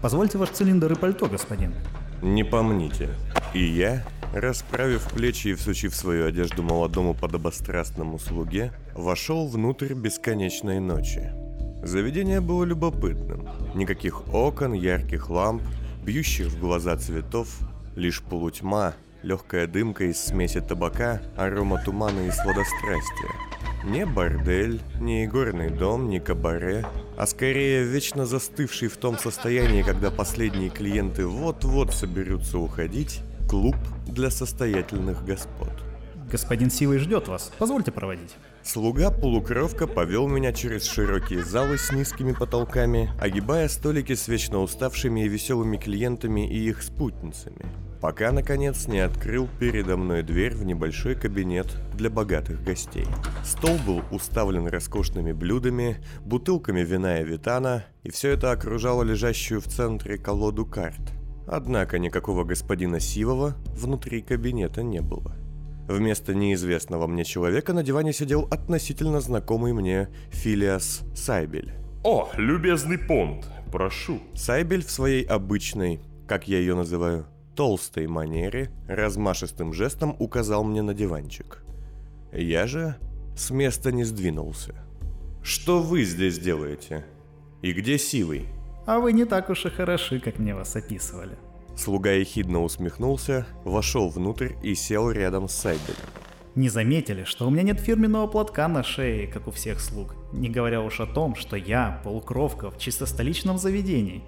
Позвольте ваш цилиндр и пальто, господин. Не помните. И я, расправив плечи и всучив свою одежду молодому подобострастному слуге, вошел внутрь бесконечной ночи. Заведение было любопытным. Никаких окон, ярких ламп, бьющих в глаза цветов, лишь полутьма, легкая дымка из смеси табака, арома тумана и сладострастия. Не бордель, не игорный дом, не кабаре, а скорее вечно застывший в том состоянии, когда последние клиенты вот-вот соберутся уходить, клуб для состоятельных господ. Господин Сивый ждет вас. Позвольте проводить. Слуга-полукровка повел меня через широкие залы с низкими потолками, огибая столики с вечно уставшими и веселыми клиентами и их спутницами, пока, наконец, не открыл передо мной дверь в небольшой кабинет для богатых гостей. Стол был уставлен роскошными блюдами, бутылками вина и витана, и все это окружало лежащую в центре колоду карт. Однако никакого господина Сивова внутри кабинета не было. Вместо неизвестного мне человека на диване сидел относительно знакомый мне Филиас Сайбель. О, любезный понт, прошу. Сайбель в своей обычной, как я ее называю, толстой манере, размашистым жестом указал мне на диванчик. Я же с места не сдвинулся. «Что вы здесь делаете? И где Сивый?» А вы не так уж и хороши, как мне вас описывали. Слуга ехидно усмехнулся, вошел внутрь и сел рядом с Сайбелем. Не заметили, что у меня нет фирменного платка на шее, как у всех слуг, не говоря уж о том, что я полукровка в чисто столичном заведении.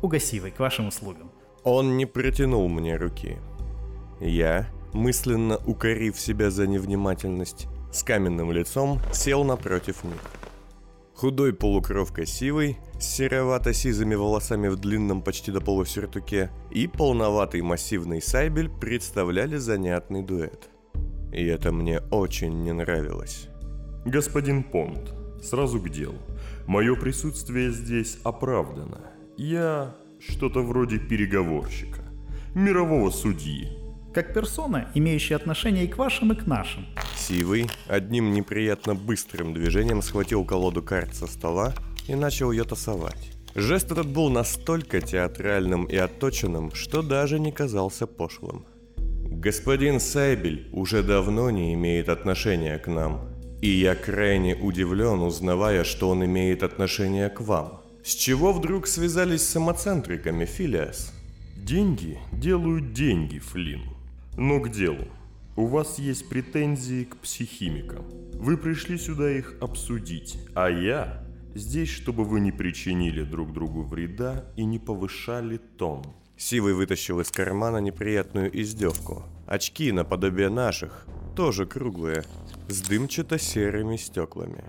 Угасивый, к вашим услугам. Он не протянул мне руки. Я, мысленно укорив себя за невнимательность, с каменным лицом сел напротив них. Худой полукровка сивый, с серовато-сизыми волосами в длинном почти до полусюртуке, и полноватый массивный сайбель представляли занятный дуэт. И это мне очень не нравилось. Господин Понт, сразу к делу. Мое присутствие здесь оправдано. Я что-то вроде переговорщика, мирового судьи. Как персона, имеющая отношение и к вашим, и к нашим. Сивый одним неприятно быстрым движением схватил колоду карт со стола и начал ее тасовать. Жест этот был настолько театральным и отточенным, что даже не казался пошлым. Господин Сайбель уже давно не имеет отношения к нам, и я крайне удивлен, узнавая, что он имеет отношение к вам. С чего вдруг связались самоцентриками, Филиас? Деньги делают деньги, Флинн. Но к делу. У вас есть претензии к психимикам. Вы пришли сюда их обсудить, а я здесь, чтобы вы не причинили друг другу вреда и не повышали тон. Сивый вытащил из кармана неприятную издевку. Очки наподобие наших, тоже круглые, с дымчато-серыми стеклами.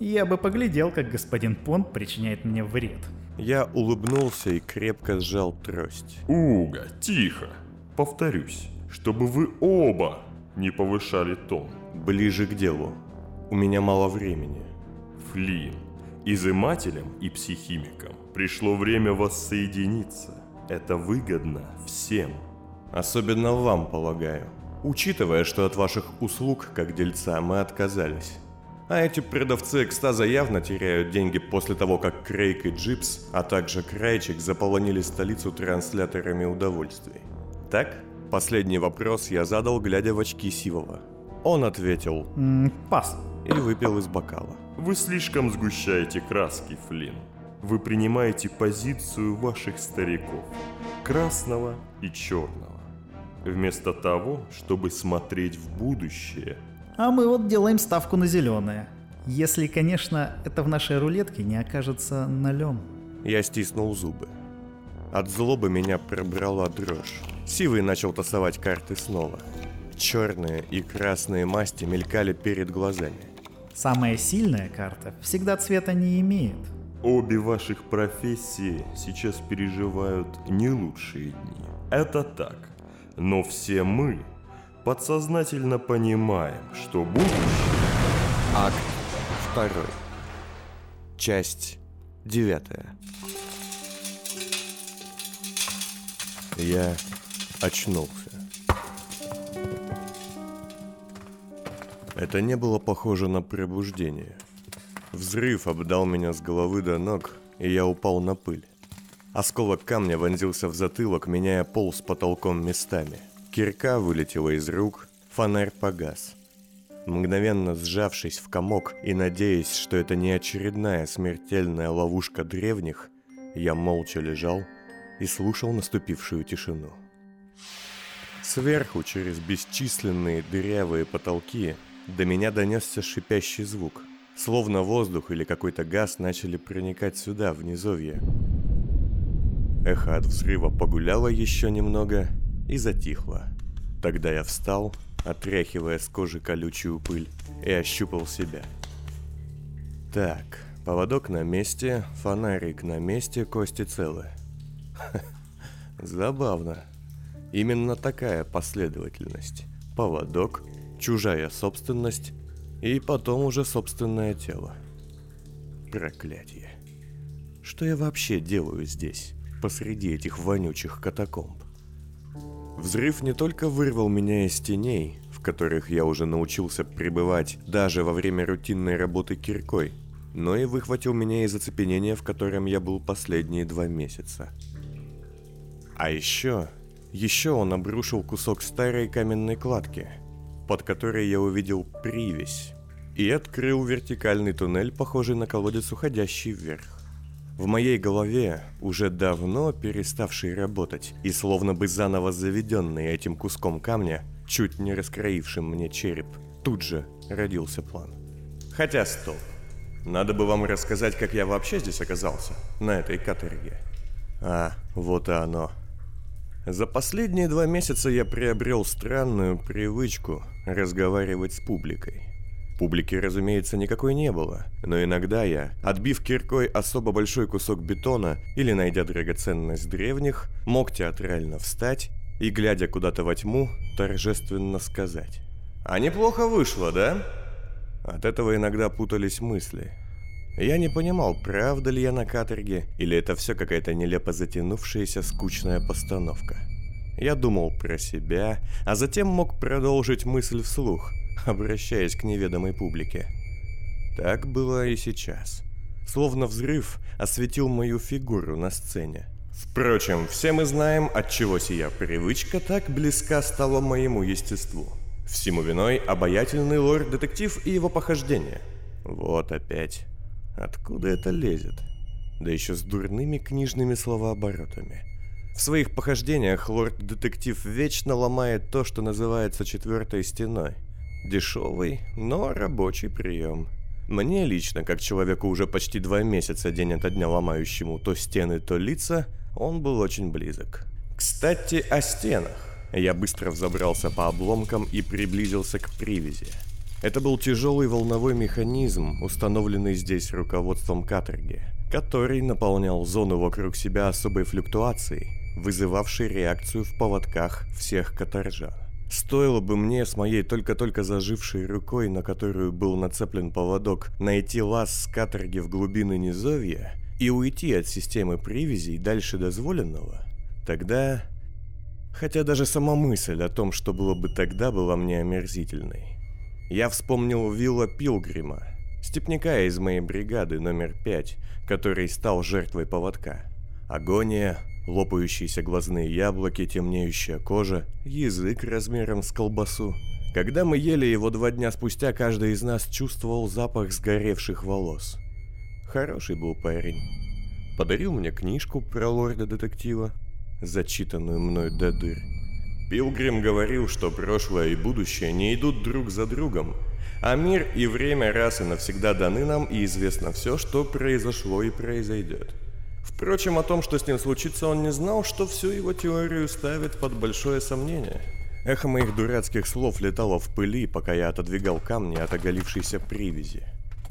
Я бы поглядел, как господин Понт причиняет мне вред. Я улыбнулся и крепко сжал трость. Уга, тихо. Повторюсь, чтобы вы оба не повышали тон. Ближе к делу. У меня мало времени. Флин, изымателям и психимикам пришло время воссоединиться. Это выгодно всем. Особенно вам, полагаю. Учитывая, что от ваших услуг, как дельца, мы отказались. А эти продавцы экстаза явно теряют деньги после того, как Крейг и Джипс, а также Крайчик заполонили столицу трансляторами удовольствий. Так? Последний вопрос я задал, глядя в очки Сивова. Он ответил М, пас. и выпил из бокала. Вы слишком сгущаете краски, Флинн. Вы принимаете позицию ваших стариков, красного и черного. Вместо того, чтобы смотреть в будущее, А мы вот делаем ставку на зеленое. Если, конечно, это в нашей рулетке не окажется нолем. Я стиснул зубы. От злобы меня пробрала дрожь. Сивый начал тасовать карты снова. Черные и красные масти мелькали перед глазами. Самая сильная карта всегда цвета не имеет. обе ваших профессии сейчас переживают не лучшие дни. Это так. Но все мы подсознательно понимаем, что будущее Акт второй. Часть девятая. Я очнулся. Это не было похоже на пробуждение. Взрыв обдал меня с головы до ног, и я упал на пыль. Осколок камня вонзился в затылок, меняя пол с потолком местами. Кирка вылетела из рук, фонарь погас. Мгновенно сжавшись в комок и надеясь, что это не очередная смертельная ловушка древних, я молча лежал и слушал наступившую тишину. Сверху, через бесчисленные дырявые потолки, до меня донесся шипящий звук, словно воздух или какой-то газ начали проникать сюда, в низовье. Эхо от взрыва погуляло еще немного и затихло. Тогда я встал, отряхивая с кожи колючую пыль, и ощупал себя. Так, поводок на месте, фонарик на месте, кости целы. Забавно. Именно такая последовательность. Поводок, чужая собственность и потом уже собственное тело. Проклятие. Что я вообще делаю здесь, посреди этих вонючих катакомб? Взрыв не только вырвал меня из теней, в которых я уже научился пребывать даже во время рутинной работы киркой, но и выхватил меня из оцепенения, в котором я был последние два месяца. А еще, еще он обрушил кусок старой каменной кладки, под которой я увидел привязь, и открыл вертикальный туннель, похожий на колодец, уходящий вверх. В моей голове, уже давно переставший работать и словно бы заново заведенный этим куском камня, чуть не раскроившим мне череп, тут же родился план. Хотя стоп. Надо бы вам рассказать, как я вообще здесь оказался, на этой каторге. А, вот и оно. За последние два месяца я приобрел странную привычку разговаривать с публикой. Публики, разумеется, никакой не было, но иногда я, отбив киркой особо большой кусок бетона или найдя драгоценность древних, мог театрально встать и, глядя куда-то во тьму, торжественно сказать. «А неплохо вышло, да?» От этого иногда путались мысли. Я не понимал, правда ли я на каторге, или это все какая-то нелепо затянувшаяся скучная постановка. Я думал про себя, а затем мог продолжить мысль вслух – обращаясь к неведомой публике. Так было и сейчас. Словно взрыв осветил мою фигуру на сцене. Впрочем, все мы знаем, от чего сия привычка так близка стала моему естеству. Всему виной обаятельный лорд-детектив и его похождения. Вот опять. Откуда это лезет? Да еще с дурными книжными словооборотами. В своих похождениях лорд-детектив вечно ломает то, что называется четвертой стеной. Дешевый, но рабочий прием. Мне лично, как человеку уже почти два месяца день ото дня ломающему то стены, то лица, он был очень близок. Кстати, о стенах. Я быстро взобрался по обломкам и приблизился к привязи. Это был тяжелый волновой механизм, установленный здесь руководством каторги, который наполнял зону вокруг себя особой флюктуацией, вызывавшей реакцию в поводках всех каторжан. Стоило бы мне с моей только-только зажившей рукой, на которую был нацеплен поводок, найти лаз с каторги в глубины низовья и уйти от системы привязей дальше дозволенного, тогда... Хотя даже сама мысль о том, что было бы тогда, была мне омерзительной. Я вспомнил Вилла Пилгрима, степняка из моей бригады номер пять, который стал жертвой поводка. Агония, лопающиеся глазные яблоки, темнеющая кожа, язык размером с колбасу. Когда мы ели его два дня спустя, каждый из нас чувствовал запах сгоревших волос. Хороший был парень. Подарил мне книжку про лорда-детектива, зачитанную мной до дыр. Пилгрим говорил, что прошлое и будущее не идут друг за другом, а мир и время раз и навсегда даны нам, и известно все, что произошло и произойдет. Впрочем, о том, что с ним случится, он не знал, что всю его теорию ставит под большое сомнение. Эхо моих дурацких слов летало в пыли, пока я отодвигал камни от оголившейся привязи.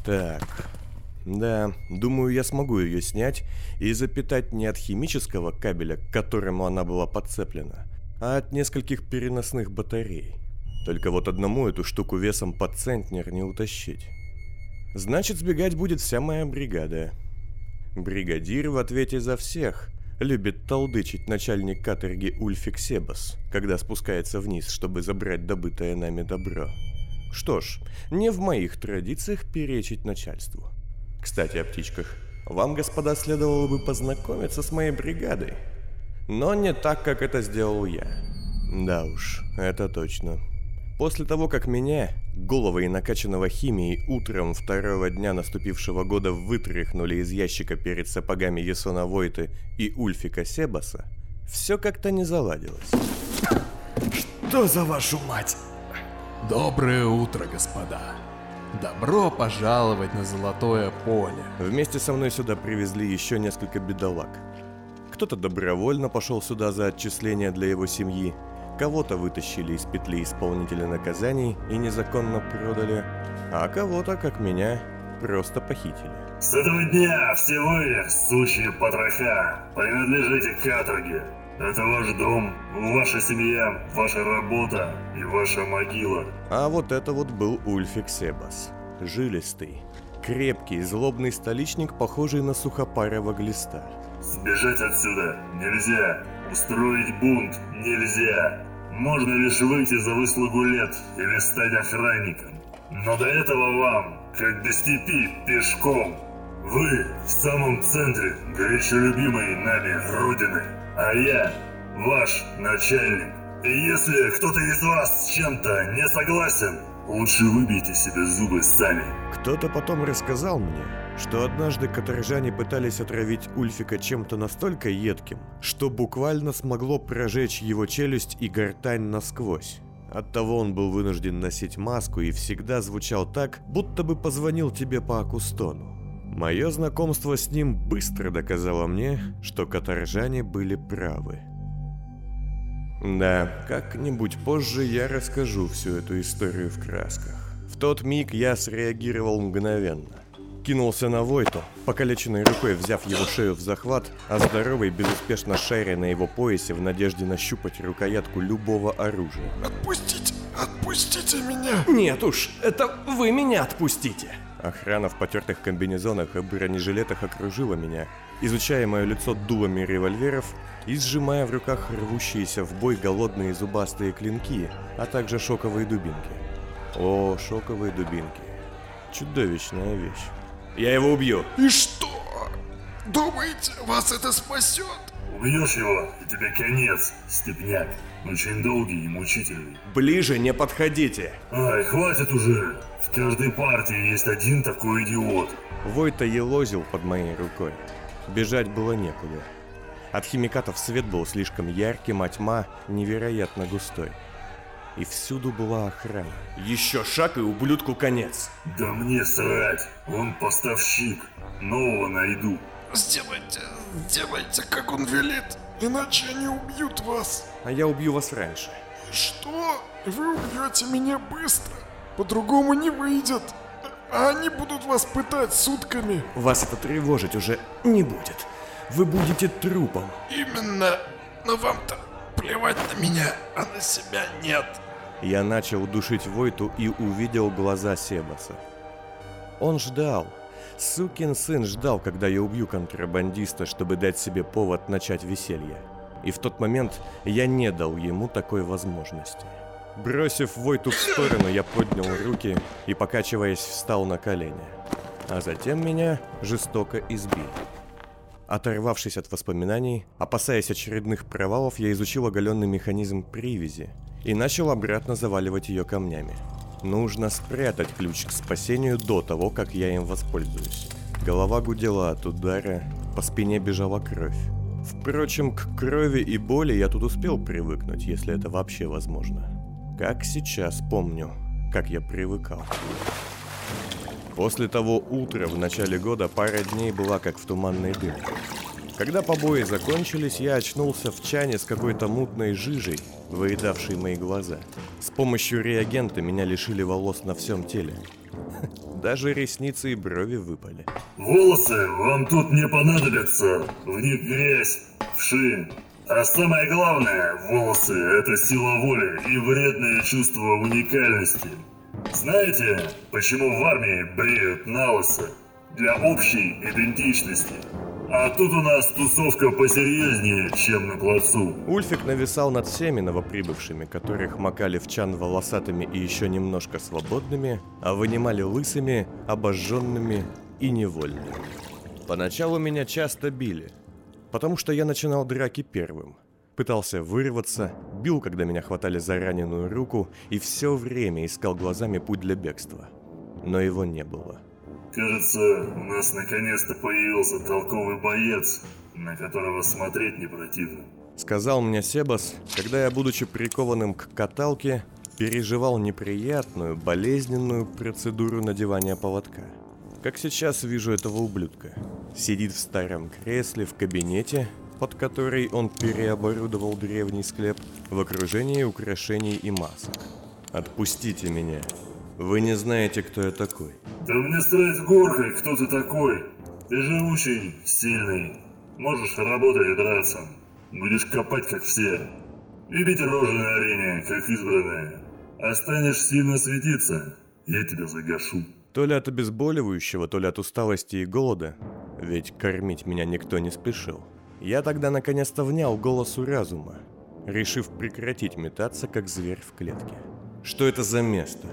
Так, да, думаю, я смогу ее снять и запитать не от химического кабеля, к которому она была подцеплена, а от нескольких переносных батарей. Только вот одному эту штуку весом под центнер не утащить. Значит, сбегать будет вся моя бригада. Бригадир в ответе за всех. Любит толдычить начальник каторги Ульфик Себас, когда спускается вниз, чтобы забрать добытое нами добро. Что ж, не в моих традициях перечить начальству. Кстати, о птичках. Вам, господа, следовало бы познакомиться с моей бригадой. Но не так, как это сделал я. Да уж, это точно. После того, как меня, головы и накачанного химией, утром второго дня наступившего года вытряхнули из ящика перед сапогами Есона Войты и Ульфика Себаса, все как-то не заладилось. Что за вашу мать? Доброе утро, господа. Добро пожаловать на Золотое поле. Вместе со мной сюда привезли еще несколько бедолаг. Кто-то добровольно пошел сюда за отчисление для его семьи, кого-то вытащили из петли исполнителя наказаний и незаконно продали, а кого-то, как меня, просто похитили. С этого дня все вы, сучьи потроха, принадлежите каторге. Это ваш дом, ваша семья, ваша работа и ваша могила. А вот это вот был Ульфик Себас. Жилистый, крепкий, злобный столичник, похожий на сухопарого глиста. Сбежать отсюда нельзя. Устроить бунт нельзя. Можно лишь выйти за выслугу лет или стать охранником. Но до этого вам, как до степи, пешком. Вы в самом центре горячо любимой нами Родины, а я ваш начальник. И если кто-то из вас с чем-то не согласен, лучше выбейте себе зубы сами. Кто-то потом рассказал мне, что однажды каторжане пытались отравить Ульфика чем-то настолько едким, что буквально смогло прожечь его челюсть и гортань насквозь. Оттого он был вынужден носить маску и всегда звучал так, будто бы позвонил тебе по акустону. Мое знакомство с ним быстро доказало мне, что каторжане были правы. Да, как-нибудь позже я расскажу всю эту историю в красках. В тот миг я среагировал мгновенно. Кинулся на Войту, покалеченной рукой взяв его шею в захват, а здоровый безуспешно шаря на его поясе в надежде нащупать рукоятку любого оружия. Отпустите, отпустите меня! Нет уж, это вы меня отпустите! Охрана в потертых комбинезонах и бронежилетах окружила меня, изучая мое лицо дулами револьверов и сжимая в руках рвущиеся в бой голодные зубастые клинки, а также шоковые дубинки. О, шоковые дубинки. Чудовищная вещь. Я его убью. И что? Думаете, вас это спасет? Убьешь его, и тебе конец, степняк. Очень долгий и мучительный. Ближе не подходите. Ай, хватит уже. В каждой партии есть один такой идиот. Войта елозил под моей рукой. Бежать было некуда. От химикатов свет был слишком ярким, а тьма невероятно густой. И всюду была охрана. Еще шаг и ублюдку конец. Да мне срать. Он поставщик. Нового найду. Сделайте, сделайте, как он велит. Иначе они убьют вас. А я убью вас раньше. Что? Вы убьете меня быстро. По-другому не выйдет. А они будут вас пытать сутками. Вас это тревожить уже не будет. Вы будете трупом. Именно. Но вам-то плевать на меня, а на себя нет. Я начал душить Войту и увидел глаза Себаса. Он ждал. Сукин сын ждал, когда я убью контрабандиста, чтобы дать себе повод начать веселье. И в тот момент я не дал ему такой возможности. Бросив Войту в сторону, я поднял руки и, покачиваясь, встал на колени. А затем меня жестоко избили. Оторвавшись от воспоминаний, опасаясь очередных провалов, я изучил оголенный механизм привязи и начал обратно заваливать ее камнями. Нужно спрятать ключ к спасению до того, как я им воспользуюсь. Голова гудела от удара, по спине бежала кровь. Впрочем, к крови и боли я тут успел привыкнуть, если это вообще возможно. Как сейчас помню, как я привыкал. После того утра в начале года пара дней была как в туманной дымке. Когда побои закончились, я очнулся в чане с какой-то мутной жижей, выедавшей мои глаза. С помощью реагента меня лишили волос на всем теле. Даже ресницы и брови выпали. Волосы вам тут не понадобятся. В них грязь, вши. А самое главное, волосы – это сила воли и вредное чувство уникальности. Знаете, почему в армии бреют на лысо? Для общей идентичности. А тут у нас тусовка посерьезнее, чем на плацу. Ульфик нависал над всеми новоприбывшими, которых макали в чан волосатыми и еще немножко свободными, а вынимали лысыми, обожженными и невольными. Поначалу меня часто били, потому что я начинал драки первым. Пытался вырваться, бил, когда меня хватали за раненую руку, и все время искал глазами путь для бегства. Но его не было. Кажется, у нас наконец-то появился толковый боец, на которого смотреть не противно. Сказал мне Себас, когда я, будучи прикованным к каталке, переживал неприятную, болезненную процедуру надевания поводка. Как сейчас вижу этого ублюдка. Сидит в старом кресле в кабинете, под который он переоборудовал древний склеп, в окружении украшений и масок. «Отпустите меня. Вы не знаете, кто я такой». Да мне страсть горкой, кто ты такой? Ты же очень сильный. Можешь работать и драться. Будешь копать, как все. И бить рожи на арене, как избранные. Останешь сильно светиться, я тебя загашу. То ли от обезболивающего, то ли от усталости и голода, ведь кормить меня никто не спешил. Я тогда наконец-то внял голосу разума, решив прекратить метаться, как зверь в клетке. Что это за место?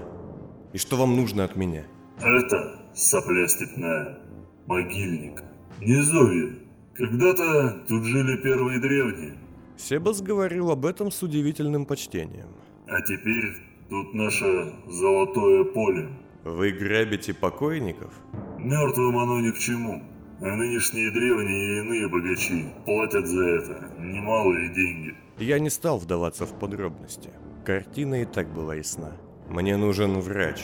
И что вам нужно от меня? Это сопля степная, могильник, низовье. Когда-то тут жили первые древние, Себас говорил об этом с удивительным почтением. а теперь тут наше золотое поле. Вы грабите покойников? Мертвым оно ни к чему. А нынешние древние и иные богачи платят за это немалые деньги. Я не стал вдаваться в подробности. Картина и так была ясна. Мне нужен врач.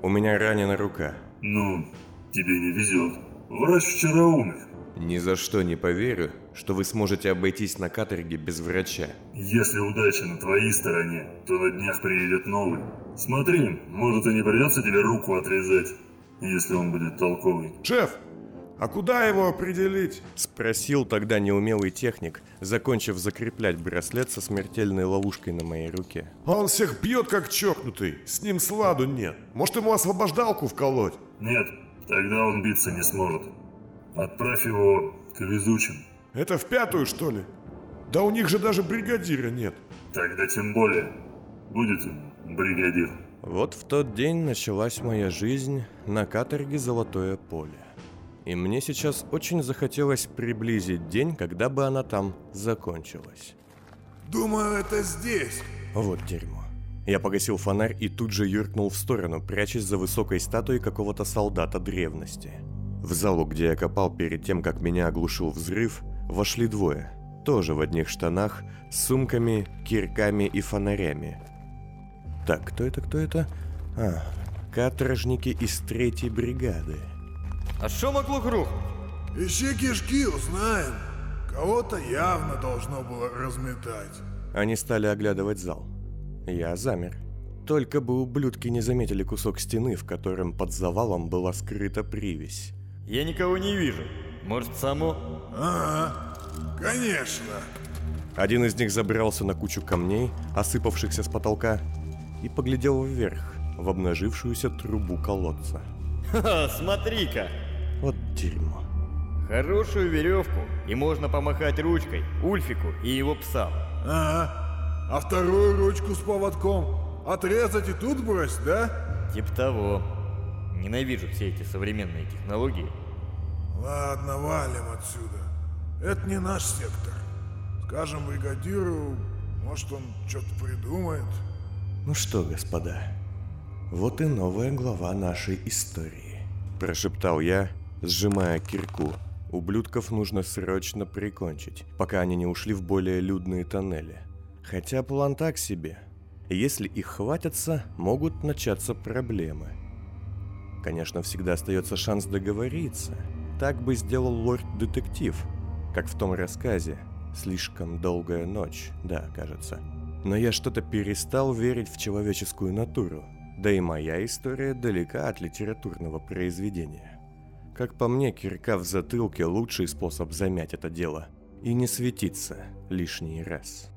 У меня ранена рука. Ну, тебе не везет. Врач вчера умер. Ни за что не поверю, что вы сможете обойтись на каторге без врача. Если удача на твоей стороне, то на днях приедет новый. Смотри, может и не придется тебе руку отрезать, если он будет толковый. Шеф, а куда его определить? Спросил тогда неумелый техник, закончив закреплять браслет со смертельной ловушкой на моей руке. Он всех бьет как чокнутый, с ним сладу нет. Может ему освобождалку вколоть? Нет, тогда он биться не сможет. Отправь его к везучим. Это в пятую, что ли? Да у них же даже бригадира нет. Тогда тем более будет бригадир. Вот в тот день началась моя жизнь на каторге Золотое поле. И мне сейчас очень захотелось приблизить день, когда бы она там закончилась. Думаю, это здесь. Вот дерьмо. Я погасил фонарь и тут же юркнул в сторону, прячась за высокой статуей какого-то солдата древности. В залу, где я копал перед тем, как меня оглушил взрыв, вошли двое. Тоже в одних штанах, с сумками, кирками и фонарями. Так, кто это, кто это? А, каторжники из третьей бригады. А что могло грохнуть? Ищи кишки, узнаем. Кого-то явно должно было разметать. Они стали оглядывать зал. Я замер. Только бы ублюдки не заметили кусок стены, в котором под завалом была скрыта привязь. Я никого не вижу. Может, само? Ага, конечно. Один из них забрался на кучу камней, осыпавшихся с потолка, и поглядел вверх, в обнажившуюся трубу колодца. Ха, смотри-ка! Дерьмо. Хорошую веревку, и можно помахать ручкой Ульфику и его псам. Ага. А вторую ручку с поводком отрезать и тут брось, да? Тип того. Ненавижу все эти современные технологии. Ладно, валим отсюда. Это не наш сектор. Скажем бригадиру, может он что-то придумает. Ну что, господа, вот и новая глава нашей истории. Прошептал я, сжимая кирку. Ублюдков нужно срочно прикончить, пока они не ушли в более людные тоннели. Хотя план так себе. Если их хватятся, могут начаться проблемы. Конечно, всегда остается шанс договориться. Так бы сделал лорд-детектив, как в том рассказе «Слишком долгая ночь», да, кажется. Но я что-то перестал верить в человеческую натуру. Да и моя история далека от литературного произведения. Как по мне, кирка в затылке лучший способ замять это дело и не светиться лишний раз.